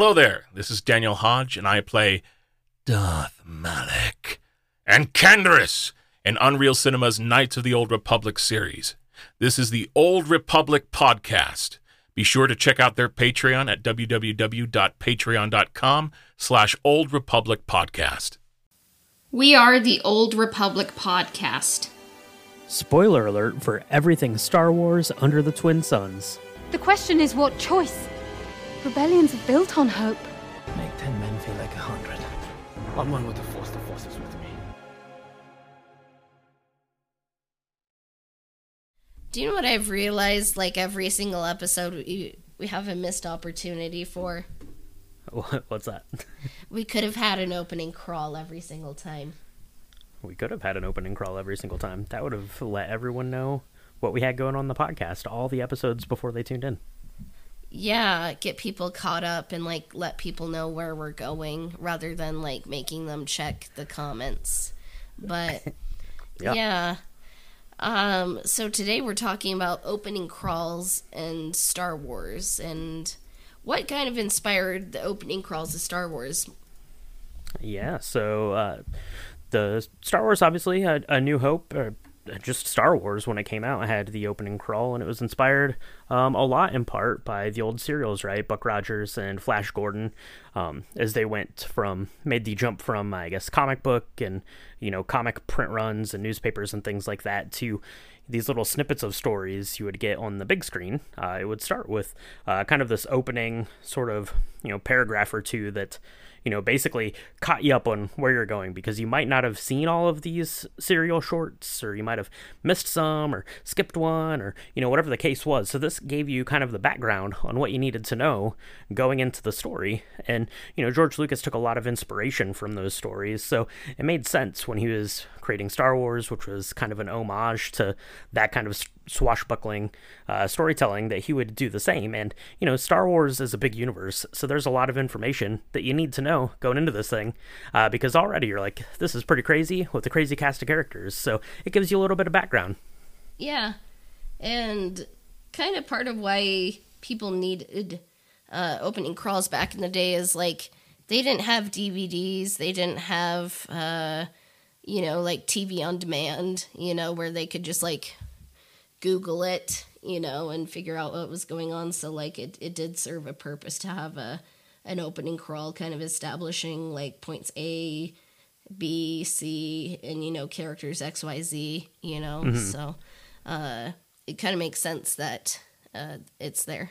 Hello there, this is Daniel Hodge, and I play Darth Malak and Canderous in Unreal Cinema's Knights of the Old Republic series. This is the Old Republic podcast. Be sure to check out their Patreon at www.patreon.com slash Old Republic Podcast. We are the Old Republic Podcast. Spoiler alert for everything Star Wars under the Twin Suns. The question is what choice? Rebellions are built on hope. Make ten men feel like a hundred. I'm one with the Force, the Force is with me. Do you know what I've realized? Like every single episode, we, we have a missed opportunity for. What's that? We could have had an opening crawl every single time. We could have had an opening crawl every single time. That would have let everyone know what we had going on the podcast, all the episodes before they tuned in. Yeah, get people caught up and like let people know where we're going rather than like making them check the comments. But Yeah. yeah. Um so today we're talking about opening crawls and Star Wars and what kind of inspired the opening crawls of Star Wars? Yeah, so uh, the Star Wars, obviously, had A New Hope, or just Star Wars when it came out, I had the opening crawl, and it was inspired um, a lot in part by the old serials, right? Buck Rogers and Flash Gordon, um, as they went from, made the jump from, I guess, comic book and, you know, comic print runs and newspapers and things like that to these little snippets of stories you would get on the big screen. Uh, it would start with uh, kind of this opening sort of, you know, paragraph or two that you know, basically caught you up on where you're going because you might not have seen all of these serial shorts or you might have missed some or skipped one or, you know, whatever the case was. So this gave you kind of the background on what you needed to know going into the story. And, you know, George Lucas took a lot of inspiration from those stories. So it made sense when he was creating Star Wars, which was kind of an homage to that kind of swashbuckling uh, storytelling, that he would do the same. And, you know, Star Wars is a big universe, so there's a lot of information that you need to know going into this thing uh, because already you're like, this is pretty crazy with a crazy cast of characters. So it gives you a little bit of background. Yeah. And kind of part of why people needed uh, opening crawls back in the day is like they didn't have DVDs, they didn't have, uh, you know, like TV on demand, you know, where they could just like Google it, you know, and figure out what was going on. So like it, it did serve a purpose to have a an opening crawl kind of establishing like points A, B, C, and you know, characters X, Y, Z, you know. So uh it kind of makes sense that uh it's there.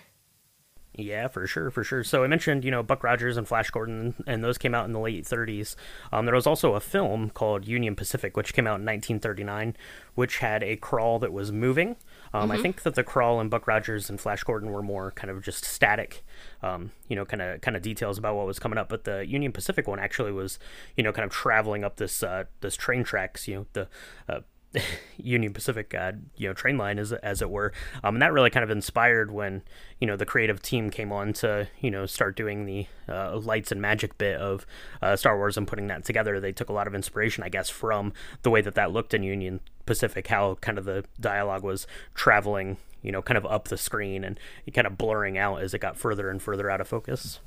Yeah, for sure, for sure. So I mentioned, you know, Buck Rogers and Flash Gordon, and those came out in the late 30s. Um, there was also a film called Union Pacific, which came out in 1939, which had a crawl that was moving. Um, I think that the crawl in Buck Rogers and Flash Gordon were more kind of just static, um, you know, kind of kind of details about what was coming up. But the Union Pacific one actually was, you know, kind of traveling up this uh, this train tracks, you know, the uh, Union Pacific, uh, you know, train line as as it were, um, and that really kind of inspired when you know the creative team came on to you know start doing the uh, lights and magic bit of uh, Star Wars and putting that together. They took a lot of inspiration, I guess, from the way that that looked in Union Pacific, how kind of the dialogue was traveling, you know, kind of up the screen and kind of blurring out as it got further and further out of focus.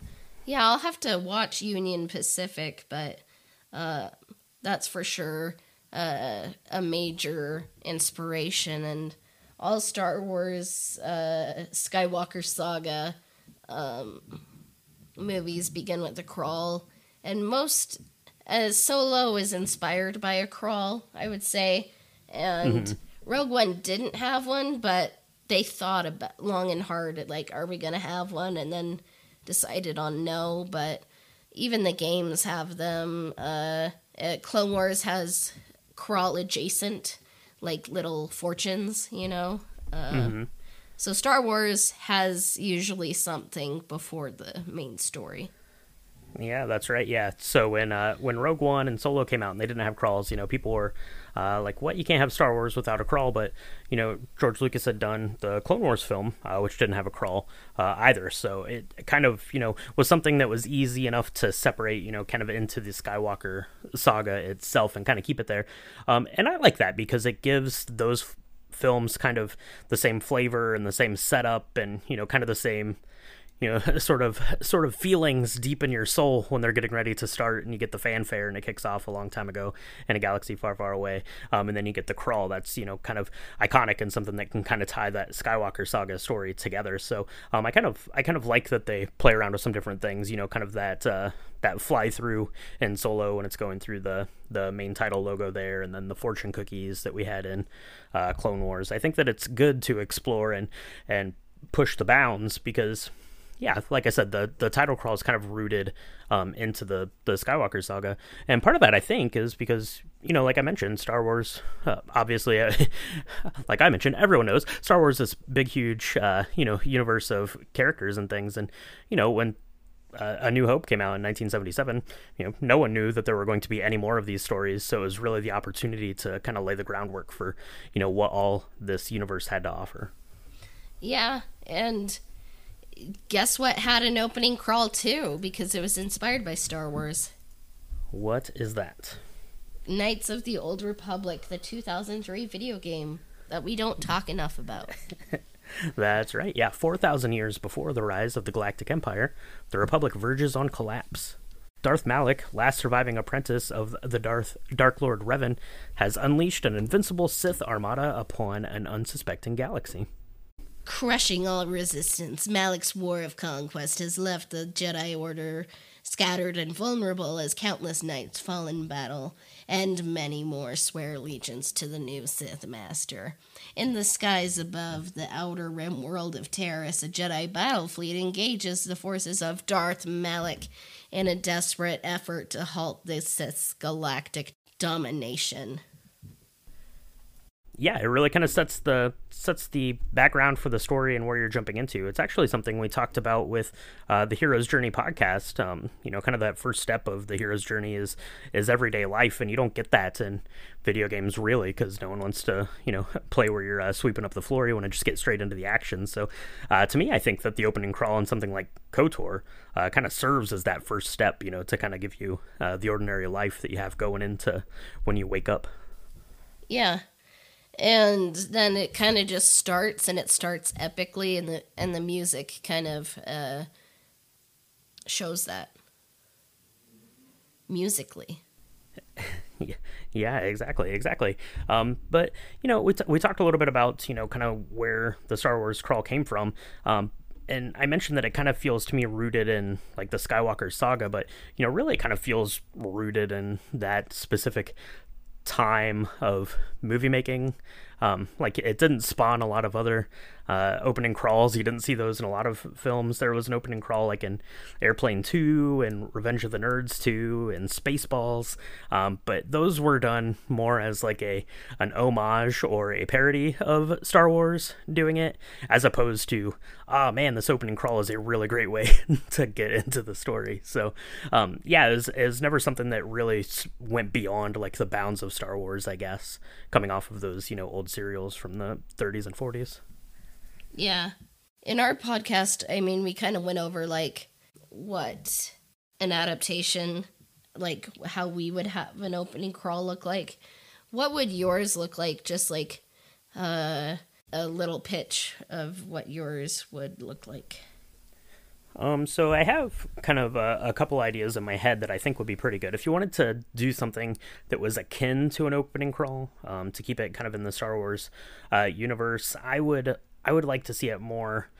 Yeah, I'll have to watch Union Pacific, but uh, that's for sure uh, a major inspiration. And all Star Wars uh, Skywalker saga um, movies begin with a crawl, and most as Solo is inspired by a crawl, I would say, and Rogue One didn't have one, but they thought about long and hard, like, are we gonna have one? And then decided on no, but even the games have them. Uh, uh, Clone Wars has crawl adjacent, like little fortunes, you know. Uh, So Star Wars has usually something before the main story. Yeah, that's right. Yeah. So when uh, when Rogue One and Solo came out and they didn't have crawls, you know, people were uh, like, "What? You can't have Star Wars without a crawl." But you know, George Lucas had done the Clone Wars film, uh, which didn't have a crawl uh, either. So it kind of you know was something that was easy enough to separate, you know, kind of into the Skywalker saga itself and kind of keep it there. Um, and I like that because it gives those films kind of the same flavor and the same setup and you know kind of the same you know sort of sort of feelings deep in your soul when they're getting ready to start and you get the fanfare and it kicks off a long time ago in a galaxy far far away. Um, and then you get the crawl that's you know kind of iconic and something that can kind of tie that skywalker saga story together. So um, i kind of i kind of like that they play around with some different things you know kind of that uh, that fly through in solo when it's going through the the main title logo there and then the fortune cookies that we had in uh, clone wars. I think that it's good to explore and and push the bounds because yeah, like I said, the the title crawl is kind of rooted um, into the the Skywalker saga, and part of that I think is because you know, like I mentioned, Star Wars, uh, obviously, uh, like I mentioned, everyone knows Star Wars is this big, huge, uh, you know, universe of characters and things, and you know when. Uh, a New Hope came out in 1977. You know, no one knew that there were going to be any more of these stories, so it was really the opportunity to kind of lay the groundwork for, you know, what all this universe had to offer. Yeah, and guess what had an opening crawl too because it was inspired by Star Wars. What is that? Knights of the Old Republic, the 2003 video game that we don't talk enough about. That's right. Yeah, 4,000 years before the rise of the Galactic Empire, the Republic verges on collapse. Darth Malak, last surviving apprentice of the Darth Dark Lord Revan, has unleashed an invincible Sith armada upon an unsuspecting galaxy. Crushing all resistance, Malak's war of conquest has left the Jedi Order scattered and vulnerable as countless knights fall in battle, and many more swear allegiance to the new Sith Master. In the skies above the outer rim world of Taris, a Jedi battle fleet engages the forces of Darth Malak in a desperate effort to halt the Sith's galactic domination yeah, it really kind of sets the sets the background for the story and where you're jumping into. It's actually something we talked about with uh, the Hero's Journey podcast. Um, you know, kind of that first step of the hero's journey is is everyday life, and you don't get that in video games really because no one wants to you know play where you're uh, sweeping up the floor. You want to just get straight into the action. So, uh, to me, I think that the opening crawl on something like KOTOR uh, kind of serves as that first step. You know, to kind of give you uh, the ordinary life that you have going into when you wake up. Yeah, and then it kind of just starts and it starts epically and the and the music kind of uh, shows that musically. Yeah exactly exactly. Um, but you know we, t- we talked a little bit about you know kind of where the star wars crawl came from um, and I mentioned that it kind of feels to me rooted in like the Skywalker saga, but you know, really kind of feels rooted in that specific time of movie making. Um, like it didn't spawn a lot of other uh, opening crawls. You didn't see those in a lot of films. There was an opening crawl like in Airplane 2 and Revenge of the Nerds 2 and Spaceballs, um, but those were done more as like a an homage or a parody of Star Wars doing it, as opposed to, oh man, this opening crawl is a really great way to get into the story. So, um, yeah, it was, it was never something that really went beyond like the bounds of Star Wars, I guess, coming off of those, you know, old serials from the 30s and 40s. Yeah. In our podcast, I mean, we kind of went over like what an adaptation, like how we would have an opening crawl look like. What would yours look like? Just like uh, a little pitch of what yours would look like. Um, so I have kind of a, a, couple ideas in my head that I think would be pretty good. If you wanted to do something that was akin to an opening crawl, um, to keep it kind of in the Star Wars uh, universe, I would I would like to see it more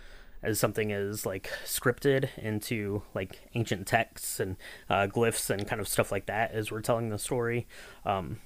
as something as like scripted into like ancient texts and uh, glyphs and kind of stuff like that as we're telling the story. Um,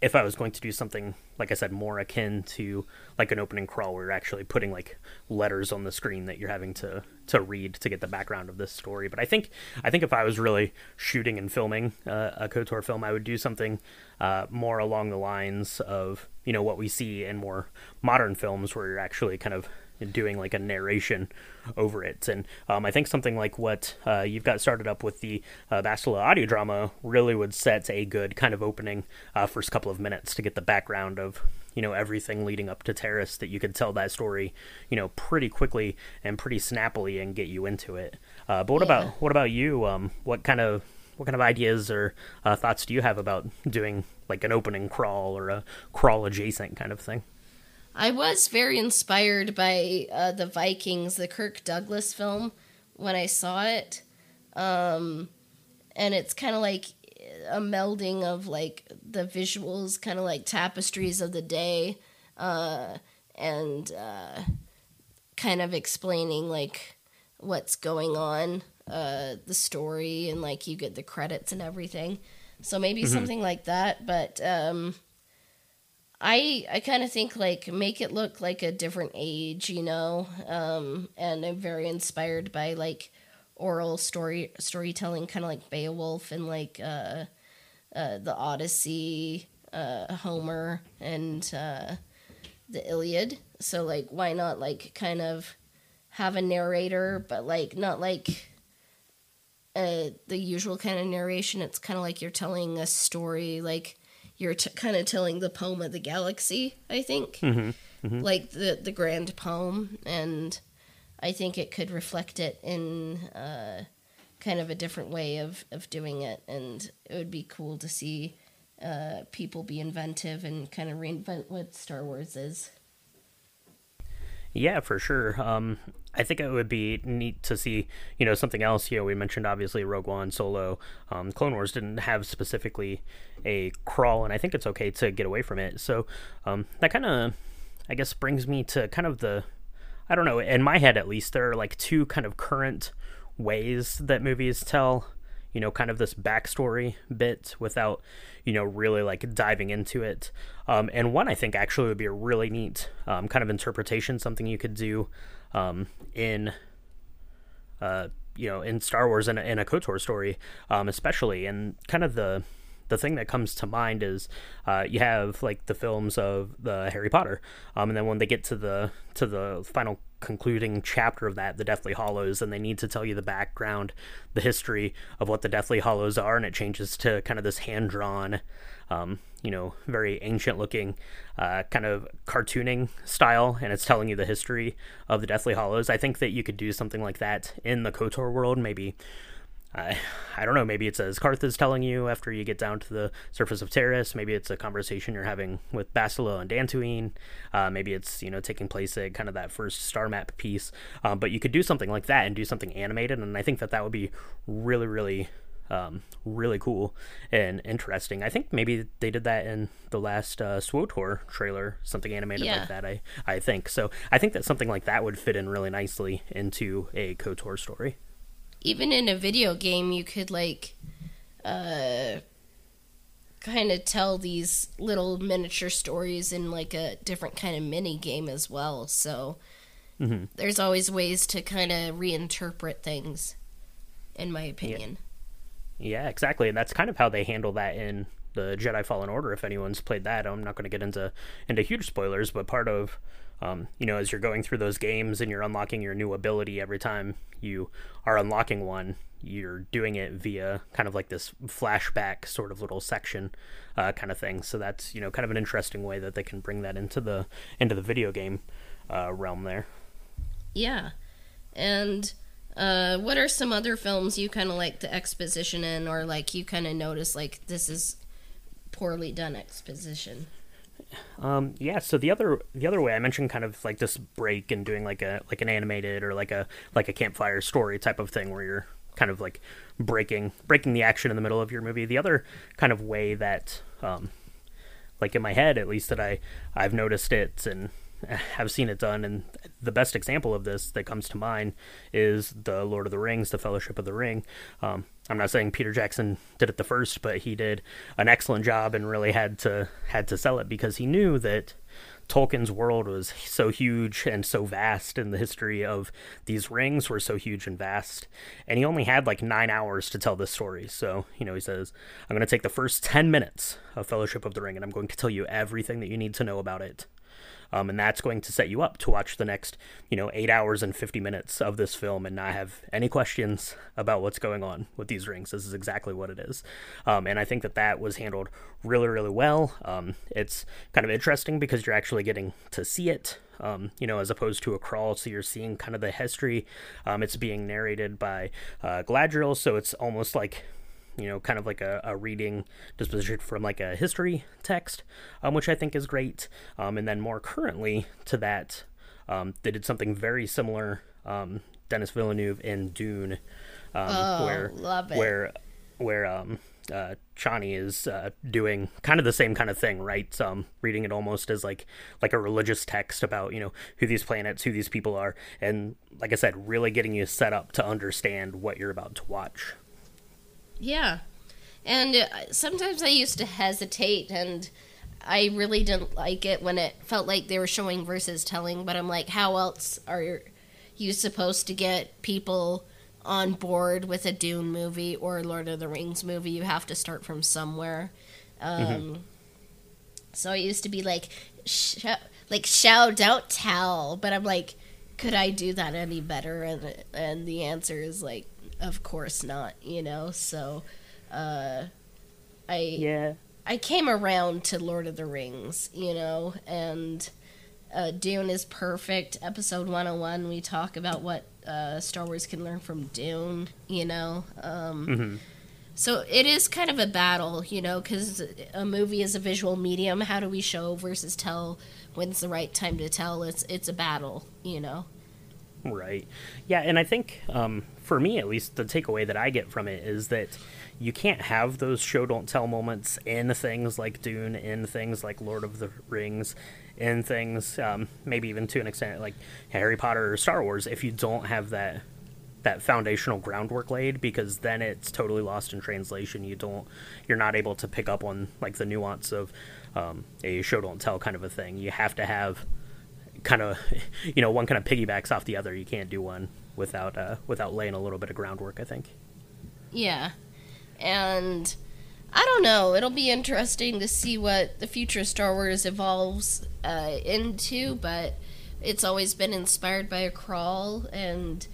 if I was going to do something, like I said, more akin to like an opening crawl, where you're actually putting like letters on the screen that you're having to to read to get the background of this story. But I think I think if I was really shooting and filming uh, a Kotor film, I would do something uh, more along the lines of you know what we see in more modern films, where you're actually kind of doing like a narration over it. And um, I think something like what uh, you've got started up with the uh, Bastila audio drama really would set a good kind of opening uh, first couple of minutes to get the background of you know everything leading up to Taris that you could tell that story you know pretty quickly and pretty snappily and get you into it. Uh, but what yeah. about what about you? Um, what kind of what kind of ideas or uh, thoughts do you have about doing like an opening crawl or a crawl adjacent kind of thing? I was very inspired by uh, the Vikings, the Kirk Douglas film, when I saw it. Um, and it's kind of like a melding of like the visuals, kind of like tapestries of the day, uh, and uh, kind of explaining like what's going on, uh, the story, and like you get the credits and everything. So maybe something like that, but um, I I kind of think like make it look like a different age, you know, um, and I'm very inspired by like oral story storytelling, kind of like Beowulf and like uh, uh, the Odyssey, uh, Homer, and uh, the Iliad. So like, why not like kind of have a narrator, but like not like uh, the usual kind of narration. It's kind of like you're telling a story, like you're t- kind of telling the poem of the galaxy. I think, like the the grand poem, and I think it could reflect it in uh, kind of a different way of of doing it, and it would be cool to see uh, people be inventive and kind of reinvent what Star Wars is. Yeah, for sure. Um, I think it would be neat to see, you know, something else. You know, we mentioned obviously Rogue One, Solo, um, Clone Wars didn't have specifically a crawl, and I think it's okay to get away from it. So um, that kind of, I guess, brings me to kind of the, I don't know, in my head at least, there are like two kind of current ways that movies tell you know, kind of this backstory bit without, you know, really like diving into it. Um, and one I think actually would be a really neat um, kind of interpretation, something you could do um, in, uh, you know, in Star Wars and in a KOTOR story, um, especially. And kind of the the thing that comes to mind is uh, you have like the films of the Harry Potter, um, and then when they get to the to the final concluding chapter of that, the Deathly Hallows, and they need to tell you the background, the history of what the Deathly Hallows are, and it changes to kind of this hand drawn, um, you know, very ancient looking, uh, kind of cartooning style, and it's telling you the history of the Deathly Hallows. I think that you could do something like that in the KOTOR world, maybe I, I don't know. Maybe it's as Carth is telling you after you get down to the surface of Taris. Maybe it's a conversation you're having with Bastila and Dantooine. Uh, maybe it's you know taking place at kind of that first star map piece. Um, but you could do something like that and do something animated, and I think that that would be really, really, um, really cool and interesting. I think maybe they did that in the last uh, SWOTOR trailer, something animated Yeah. like that. I I think so. I think that something like that would fit in really nicely into a KOTOR story. Even in a video game you could like uh kind of tell these little miniature stories in like a different kind of mini game as well so there's always ways to kind of reinterpret things in my opinion. Yeah, exactly, and that's kind of how they handle that in the Jedi Fallen Order. If anyone's played that, I'm not going to get into into huge spoilers, but part of um, you know, as you're going through those games and you're unlocking your new ability every time you are unlocking one, you're doing it via kind of like this flashback sort of little section uh, kind of thing. So that's you know kind of an interesting way that they can bring that into the into the video game uh, realm there. yeah and uh what are some other films you kind of like the exposition in or like you kind of notice like this is poorly done exposition Um, yeah. So the other the other way I mentioned kind of like this break and doing like a like an animated or like a like a campfire story type of thing where you're kind of like breaking breaking the action in the middle of your movie. The other kind of way that um, like in my head at least that I I've noticed it and have seen it done and the best example of this that comes to mind is the Lord of the Rings, the Fellowship of the Ring. Um, I'm not saying Peter Jackson did it the first, but he did an excellent job and really had to had to sell it because he knew that Tolkien's world was so huge and so vast, and the history of these rings were so huge and vast. And he only had like nine hours to tell this story. So, you know, he says, I'm going to take the first 10 minutes of Fellowship of the Ring and I'm going to tell you everything that you need to know about it. Um, and that's going to set you up to watch the next, you know, eight hours and 50 minutes of this film and not have any questions about what's going on with these rings. This is exactly what it is. Um, and I think that that was handled really, really well. Um, it's kind of interesting because you're actually getting to see it. Um, you know, as opposed to a crawl, so you're seeing kind of the history. Um, it's being narrated by uh, Galadriel, so it's almost like you know, kind of like a, a reading disposition from like a history text, um, which I think is great. Um, and then more currently to that, um, they did something very similar um, Denis Villeneuve in Dune, um, Oh, where where where um, uh, Chani is uh, doing kind of the same kind of thing, right? Um, reading it almost as like like a religious text about you know who these planets, who these people are, and like I said, really getting you set up to understand what you're about to watch. Yeah. And uh, sometimes I used to hesitate and I really didn't like it when it felt like they were showing versus telling, but I'm like, how else are you supposed to get people on board with a Dune movie or Lord of the Rings movie? You have to start from somewhere. Um, So I used to be like, sh- like shout out Tal, but I'm like, could I do that any better? And and the answer is like, of course not. You know, so uh, I Yeah, I came around to Lord of the Rings, you know, and uh, Dune is perfect. Episode 101, we talk about what uh, Star Wars can learn from Dune, you know. Um, So it is kind of a battle, you know, because a movie is a visual medium. How do we show versus tell? When's the right time to tell? It's it's a battle, you know. Right. Yeah, and I think um, for me at least, the takeaway that I get from it is that you can't have those show don't tell moments in things like Dune, in things like Lord of the Rings, in things um, maybe even to an extent like Harry Potter or Star Wars if you don't have that that foundational groundwork laid because then it's totally lost in translation you don't you're not able to pick up on like the nuance of um, a show don't tell kind of a thing you have to have kind of you know one kind of piggybacks off the other you can't do one without uh without laying a little bit of groundwork i think Yeah. And I don't know. It'll be interesting to see what the future of Star Wars evolves uh, into, but it's always been inspired by a crawl, and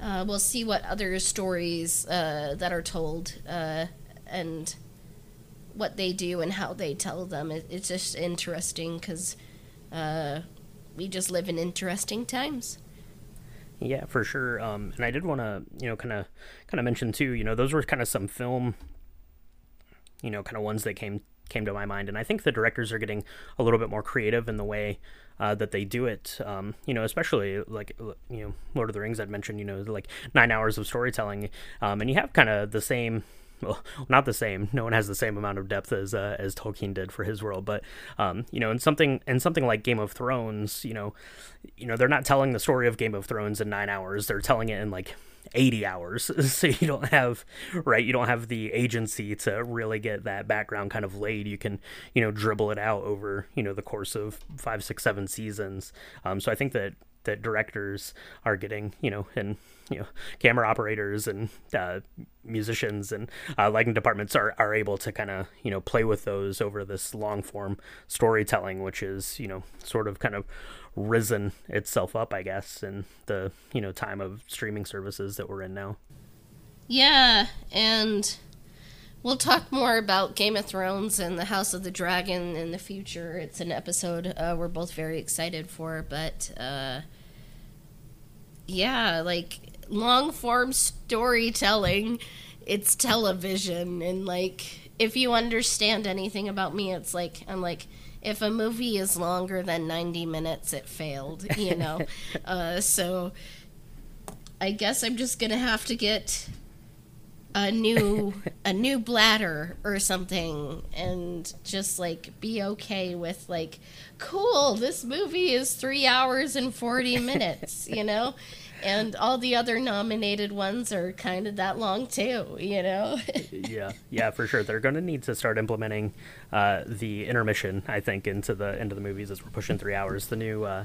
uh, we'll see what other stories uh, that are told uh, and what they do and how they tell them. It, it's just interesting because uh, we just live in interesting times. Yeah, for sure. Um, and I did want to, you know, kind of, kind of mention too. You know, those were kind of some film, you know, kind of ones that came came to my mind. And I think the directors are getting a little bit more creative in the way uh, that they do it. Um, you know, especially like you know, Lord of the Rings. I'd mentioned, you know, like nine hours of storytelling, um, and you have kind of the same well, not the same. No one has the same amount of depth as uh, as Tolkien did for his world, but um, you know, in something in something like Game of Thrones, you know, you know, they're not telling the story of Game of Thrones in nine hours. They're telling it in like 80 hours so you don't have right you don't have the agency to really get that background kind of laid you can you know dribble it out over you know the course of five six seven seasons um, so i think that that directors are getting you know and you know camera operators and uh, musicians and uh, lighting departments are, are able to kind of you know play with those over this long form storytelling which is you know sort of kind of risen itself up i guess in the you know time of streaming services that we're in now Yeah, and we'll talk more about Game of Thrones and the House of the Dragon in the future. It's an episode uh, we're both very excited for, but uh, yeah, like long form storytelling, it's television, and like if you understand anything about me, it's like I'm like. If a movie is longer than 90 minutes, it failed, you know? uh, so I guess I'm just gonna have to get a new a new bladder or something and just like be okay with like cool this movie is 3 hours and 40 minutes you know and all the other nominated ones are kind of that long too you know? Yeah yeah for sure. They're going to need to start implementing uh, the intermission i think into the into the movies as we're pushing three hours. The new uh,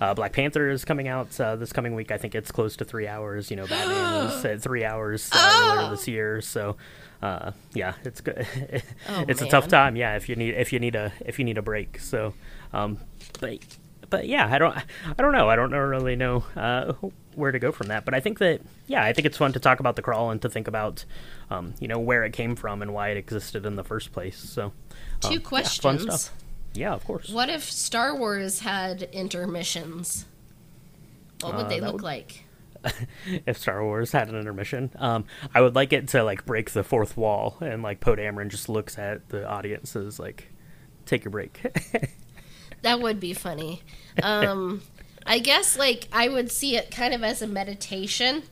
uh, black panther is coming out uh, this coming week. I think it's close to three hours you know batman was at three hours uh, earlier this year. So uh, yeah it's good Oh, it's a tough time. Yeah if you need if you need a if you need a break. So um but but yeah, I don't, I don't know. I don't really know uh, where to go from that. But I think that, yeah, I think it's fun to talk about the crawl and to think about, um, you know, where it came from and why it existed in the first place. So, um, two yeah, questions stuff. Yeah, of course. what if star wars had intermissions what would Uh, they look would- like If Star Wars had an intermission, um, I would like it to like break the fourth wall and like Poe Dameron just looks at the audience as like, take your break. That would be funny. Um, I guess like I would see it kind of as a meditation.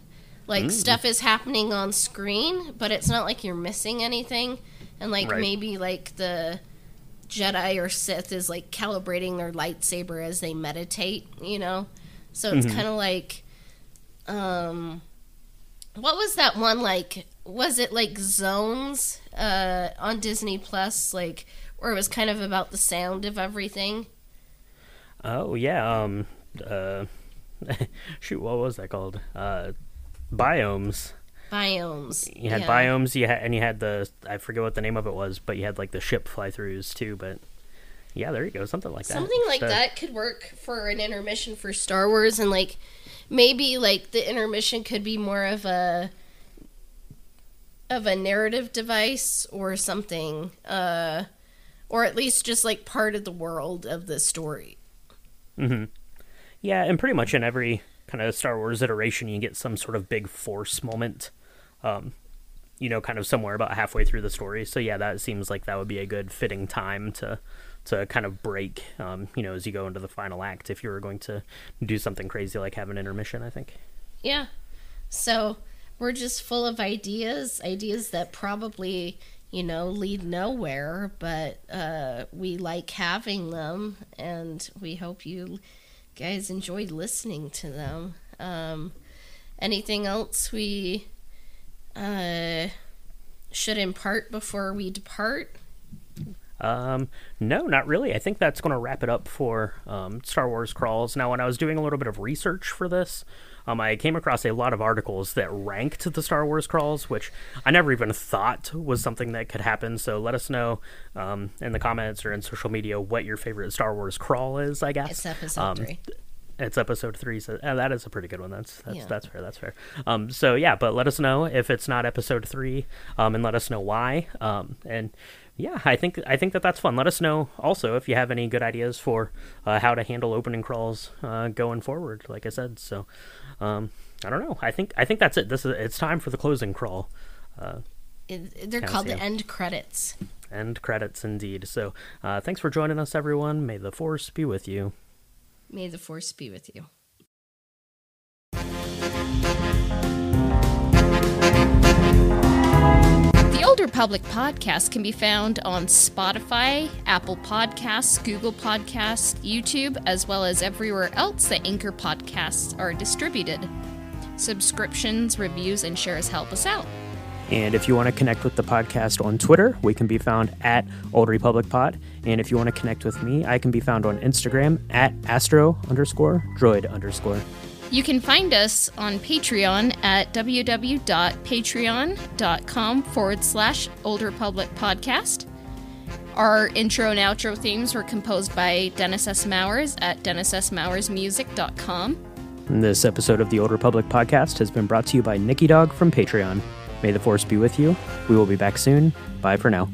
Like stuff is happening on screen, but it's not like you're missing anything. And like Right. maybe like the Jedi or Sith is like calibrating their lightsaber as they meditate, you know? So it's kind of like um what was that one like was it like Zones uh on Disney Plus like where it was kind of about the sound of everything? Oh yeah. Um. Uh. shoot. What was that called? Uh. Biomes. Biomes. You had yeah. biomes. You had and you had the I forget what the name of it was, but you had like the ship fly throughs too. But yeah, there you go. Something like that. Something like uh, that could work for an intermission for Star Wars, and like maybe like the intermission could be more of a of a narrative device or something, uh, or at least just like part of the world of the story. Yeah, and pretty much in every kind of Star Wars iteration, you get some sort of big force moment. Um, you know, kind of somewhere about halfway through the story. So yeah, that seems like that would be a good fitting time to to kind of break. Um, you know, as you go into the final act, if you were going to do something crazy like have an intermission, I think. Yeah. So we're just full of ideas, ideas that probably, you know, lead nowhere, but uh, we like having them, and we hope you guys enjoyed listening to them. Um, anything else we uh, should impart before we depart? Um, no, not really. I think that's going to wrap it up for um, Star Wars crawls. Now, when I was doing a little bit of research for this, um, I came across a lot of articles that ranked the Star Wars crawls, which I never even thought was something that could happen. So let us know um, in the comments or in social media what your favorite Star Wars crawl is. I guess It's episode Um, three. It's episode three, so uh, that is a pretty good one. That's that's Yeah. that's fair. That's fair. Um, so yeah, but let us know if it's not episode three, um, and let us know why. Um, and yeah, I think I think that that's fun. Let us know also if you have any good ideas for uh, how to handle opening crawls uh, going forward. Like I said, so um, I don't know. I think I think that's it. This is it's time for the closing crawl. It, they're called the end credits. End credits indeed. So uh, thanks for joining us, everyone. May the force be with you. May the force be with you. The Old Republic podcast can be found on Spotify, Apple Podcasts, Google Podcasts, YouTube, as well as everywhere else that Anchor podcasts are distributed. Subscriptions, reviews, and shares help us out. And if you want to connect with the podcast on Twitter, we can be found at Old Republic Pod. And if you want to connect with me, I can be found on Instagram at astro underscore droid underscore. You can find us on Patreon at www.patreon.com forward slash Old Republic Podcast. Our intro and outro themes were composed by Dennis S. Mowers at DennisSMowersMusic.com. This episode of the Old Republic Podcast has been brought to you by Nikki Dog from Patreon. May the force be with you. We will be back soon. Bye for now.